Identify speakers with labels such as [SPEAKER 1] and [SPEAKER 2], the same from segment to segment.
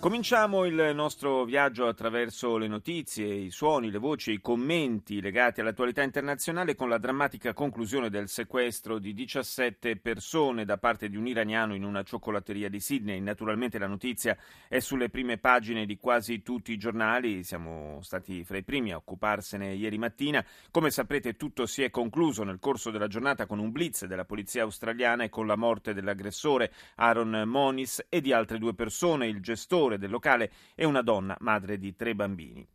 [SPEAKER 1] Cominciamo il nostro viaggio attraverso le notizie, i suoni, le voci e i commenti legati all'attualità internazionale con la drammatica conclusione del sequestro di 17 persone da parte di un iraniano in una cioccolateria di Sydney. Naturalmente la notizia è sulle prime pagine di quasi tutti i giornali, siamo stati fra i primi a occuparsene ieri mattina. Come saprete tutto si è concluso nel corso della giornata con un blitz della polizia australiana e con la morte dell'aggressore Aaron Monis e di altre due persone, il gestore del locale e una donna madre di tre bambini.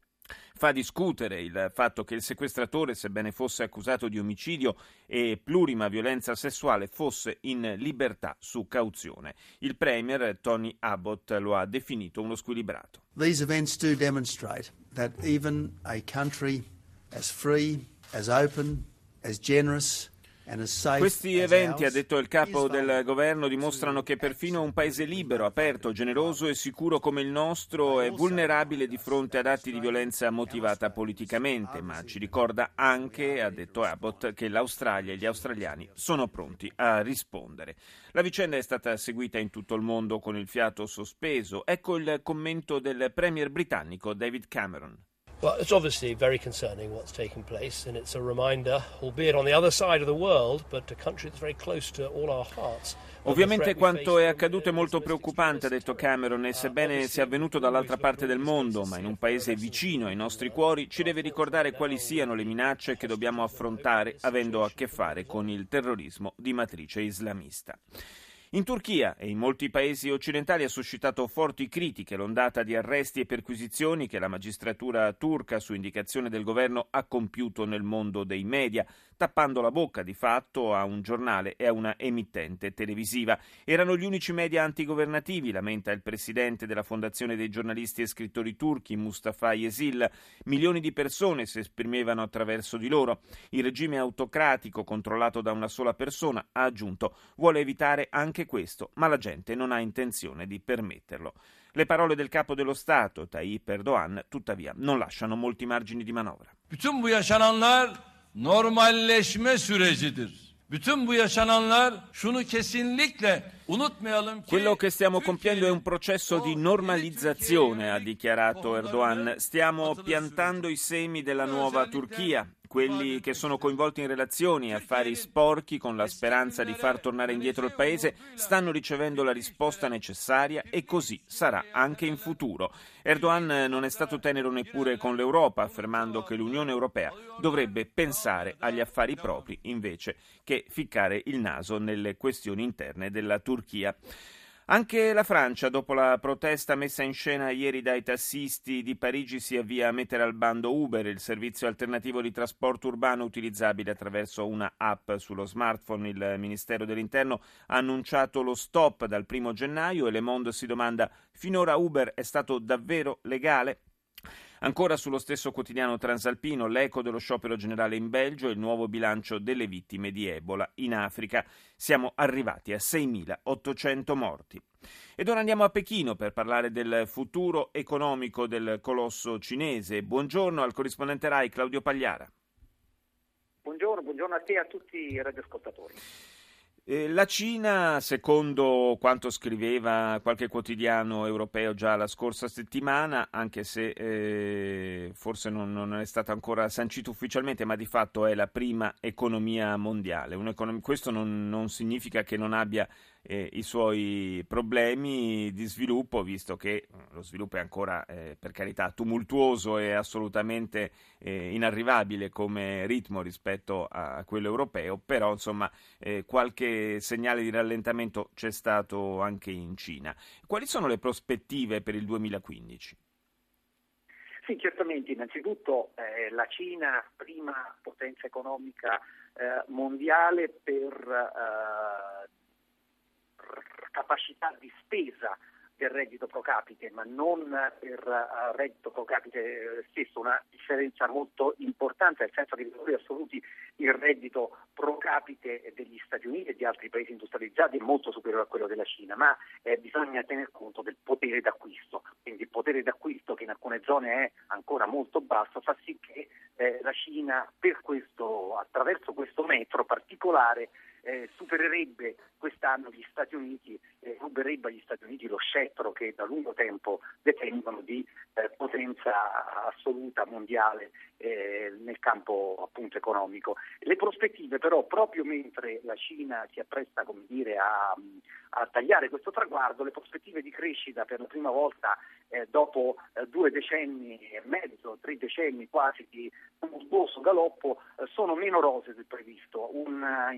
[SPEAKER 1] Fa discutere il fatto che il sequestratore, sebbene fosse accusato di omicidio e plurima violenza sessuale, fosse in libertà su cauzione. Il premier Tony Abbott lo ha definito uno squilibrato.
[SPEAKER 2] These events do demonstrate that even a country as free, as open, as generous
[SPEAKER 1] questi eventi, ha detto il capo del governo, dimostrano che perfino un paese libero, aperto, generoso e sicuro come il nostro è vulnerabile di fronte ad atti di violenza motivata politicamente, ma ci ricorda anche, ha detto Abbott, che l'Australia e gli australiani sono pronti a rispondere. La vicenda è stata seguita in tutto il mondo con il fiato sospeso. Ecco il commento del premier britannico David Cameron.
[SPEAKER 3] Well, it's obviously very concerning what's taking place, and it's a reminder, albeit on the other side of the world, but a country that's very close to all our hearts.
[SPEAKER 1] Ovviamente quanto è accaduto è molto preoccupante, ha detto Cameron, e sebbene sia avvenuto dall'altra parte del mondo, ma in un paese vicino ai nostri cuori, ci deve ricordare quali siano le minacce che dobbiamo affrontare avendo a che fare con il terrorismo di matrice islamista. In Turchia e in molti paesi occidentali ha suscitato forti critiche l'ondata di arresti e perquisizioni che la magistratura turca, su indicazione del governo, ha compiuto nel mondo dei media, tappando la bocca di fatto a un giornale e a una emittente televisiva. Erano gli unici media antigovernativi, lamenta il presidente della Fondazione dei giornalisti e scrittori turchi, Mustafa Yesil. Milioni di persone si esprimevano attraverso di loro. Il regime autocratico, controllato da una sola persona, ha aggiunto, vuole evitare anche anche questo, ma la gente non ha intenzione di permetterlo. Le parole del capo dello Stato, Tayyip Erdogan, tuttavia, non lasciano molti margini di manovra.
[SPEAKER 4] Bütün bu yaşananlar normalleşme sürecidir.
[SPEAKER 1] Quello che stiamo compiendo è un processo di normalizzazione, ha dichiarato Erdogan. Stiamo piantando i semi della nuova Turchia quelli che sono coinvolti in relazioni e affari sporchi con la speranza di far tornare indietro il paese stanno ricevendo la risposta necessaria e così sarà anche in futuro. Erdogan non è stato tenero neppure con l'Europa, affermando che l'Unione Europea dovrebbe pensare agli affari propri invece che ficcare il naso nelle questioni interne della Turchia. Anche la Francia, dopo la protesta messa in scena ieri dai tassisti di Parigi, si avvia a mettere al bando Uber, il servizio alternativo di trasporto urbano utilizzabile attraverso una app sullo smartphone. Il Ministero dell'Interno ha annunciato lo stop dal primo gennaio e Le Monde si domanda finora Uber è stato davvero legale? Ancora sullo stesso quotidiano transalpino, l'eco dello sciopero generale in Belgio e il nuovo bilancio delle vittime di Ebola in Africa. Siamo arrivati a 6.800 morti. Ed ora andiamo a Pechino per parlare del futuro economico del colosso cinese. Buongiorno al corrispondente RAI Claudio Pagliara.
[SPEAKER 5] Buongiorno, buongiorno a te e a tutti i radioascoltatori.
[SPEAKER 1] La Cina, secondo quanto scriveva qualche quotidiano europeo già la scorsa settimana, anche se eh, forse non, non, è stato ancora sancito ufficialmente, ma di fatto è la prima economia mondiale. questo non, non significa che non abbia eh, i suoi problemi di sviluppo, visto che lo sviluppo è ancora, eh, per carità, tumultuoso e assolutamente eh, inarrivabile come ritmo rispetto a quello europeo, però insomma eh, qualche segnale di rallentamento c'è stato anche in Cina. Quali sono le prospettive per il 2015?
[SPEAKER 5] Sì, certamente. Innanzitutto eh, la Cina, prima potenza economica eh, mondiale per capacità di spesa del reddito pro capite, ma non per uh, reddito pro capite stesso, una differenza molto importante, nel senso che in valori assoluti il reddito pro capite degli Stati Uniti e di altri paesi industrializzati è molto superiore a quello della Cina, ma eh, bisogna tener conto del potere d'acquisto. Quindi il potere d'acquisto che in alcune zone è ancora molto basso fa sì che eh, la Cina questo, attraverso questo metro particolare eh, supererebbe quest'anno gli Stati Uniti e ruberebbe agli Stati Uniti lo scettro che da lungo tempo detengono di eh, potenza assoluta mondiale eh, nel campo appunto economico. Le prospettive però proprio mentre la Cina si appresta come dire, a, a tagliare questo traguardo, le prospettive di crescita per la prima volta eh, dopo eh, due decenni e mezzo, tre decenni quasi di tumultuoso galoppo eh, sono meno rose del previsto. Un uh,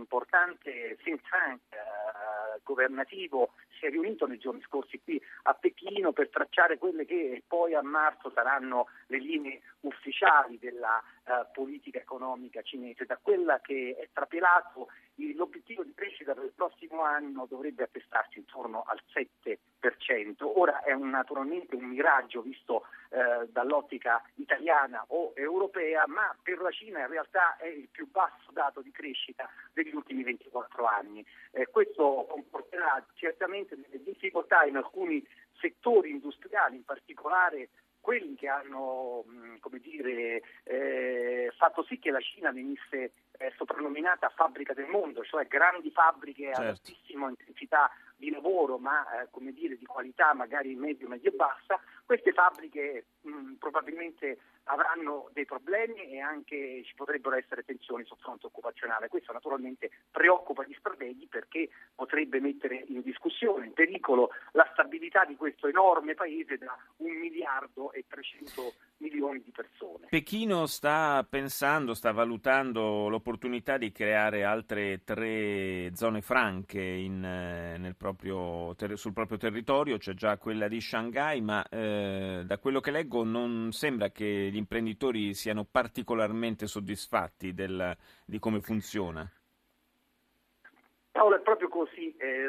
[SPEAKER 5] importante think tank uh, governativo si è riunito nei giorni scorsi qui a Pechino per tracciare quelle che poi a marzo saranno le linee ufficiali della uh, politica economica cinese. Da quella che è trapelato l'obiettivo di crescita per il prossimo anno dovrebbe attestarsi intorno al 7%. Ora è un, naturalmente un miraggio visto eh, dall'ottica italiana o europea, ma per la Cina in realtà è il più basso dato di crescita degli ultimi 24 anni. Eh, questo comporterà certamente delle difficoltà in alcuni settori industriali, in particolare quelli che hanno come dire, eh, fatto sì che la Cina venisse eh, soprannominata fabbrica del mondo, cioè grandi fabbriche certo. ad altissima intensità di lavoro, ma eh, come dire, di qualità magari medio, medio bassa, queste fabbriche mh, probabilmente avranno dei problemi e anche ci potrebbero essere tensioni sul fronte occupazionale. Questo naturalmente preoccupa gli strateghi perché potrebbe mettere in discussione, in pericolo la stabilità di questo enorme paese da un miliardo e 300 milioni di persone.
[SPEAKER 1] Pechino sta pensando, sta valutando l'opportunità di creare altre tre zone franche in, eh, proprio, sul proprio territorio, c'è già quella di Shanghai, ma eh, da quello che leggo non sembra che gli imprenditori siano particolarmente soddisfatti del, di come funziona.
[SPEAKER 5] Paolo, è proprio così. È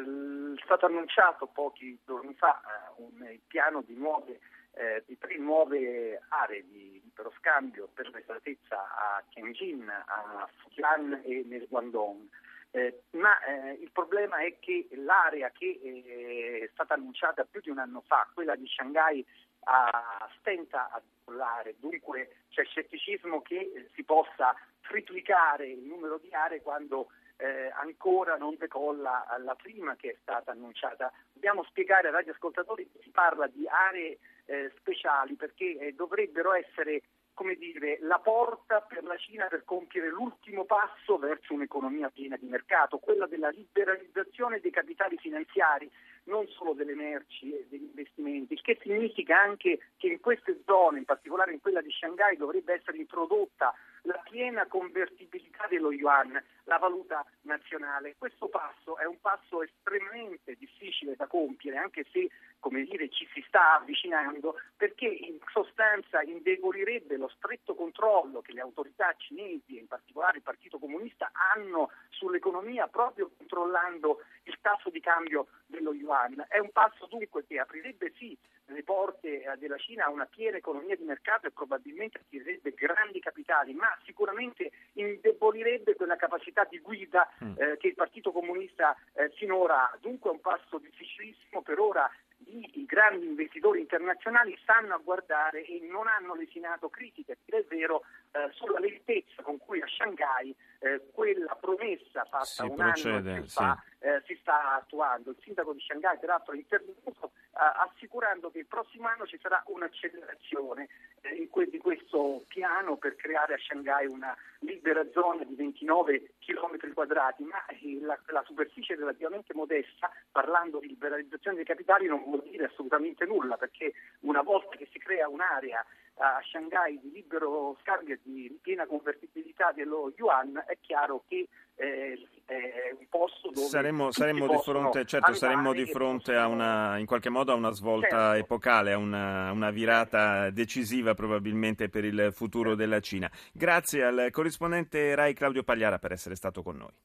[SPEAKER 5] stato annunciato pochi giorni fa eh, un piano di nuove eh, di tre nuove aree di libero scambio per l'esattezza a Tianjin, a Fujian e nel Guangdong. Eh, ma eh, il problema è che l'area che eh, è stata annunciata più di un anno fa, quella di Shanghai, a, stenta a decollare, dunque c'è scetticismo che si possa triplicare il numero di aree quando eh, ancora non decolla la prima che è stata annunciata. Dobbiamo spiegare ai radioascoltatori che si parla di aree eh, speciali perché eh, dovrebbero essere come dire, la porta per la Cina per compiere l'ultimo passo verso un'economia piena di mercato, quella della liberalizzazione dei capitali finanziari, non solo delle merci e degli investimenti, il che significa anche che in queste zone, in particolare in quella di Shanghai, dovrebbe essere introdotta la piena convertibilità dello yuan, la valuta nazionale. Questo passo è un passo estremamente difficile da compiere, anche se come dire, ci si sta avvicinando, perché in sostanza indebolirebbe lo stretto controllo che le autorità cinesi, e in particolare il Partito Comunista, hanno sull'economia proprio controllando il tasso di cambio dello yuan. È un passo dunque che aprirebbe sì le porte della Cina a una piena economia di mercato e probabilmente attirerebbe grandi capitali, ma sicuramente indebolirebbe quella capacità di guida mm. eh, che il Partito Comunista eh, finora ha. Dunque è un passo difficilissimo per ora i, grandi investitori internazionali stanno a guardare e non hanno lesinato critiche, è vero, eh, sulla lentezza con cui a Shanghai eh, quella promessa fatta si un procede, anno fa sì. eh, si sta attuando. Il sindaco di Shanghai peraltro è intervenuto assicurando che il prossimo anno ci sarà un'accelerazione eh, di questo piano per creare a Shanghai una libera zona di 29 km quadrati, ma eh, la, la superficie è relativamente modesta, parlando di liberalizzazione dei capitali non vuol dire assolutamente nulla, perché una volta che si crea un'area a Shanghai di libero scambio e di piena convertibilità dello yuan, è chiaro che eh, è un posto dove
[SPEAKER 1] saremmo, saremmo di fronte, certo, saremmo di fronte a una, in qualche modo a una svolta certo. epocale, a una, una, virata decisiva probabilmente per il futuro della Cina. Grazie al corrispondente Rai Claudio Pagliara per essere stato con noi.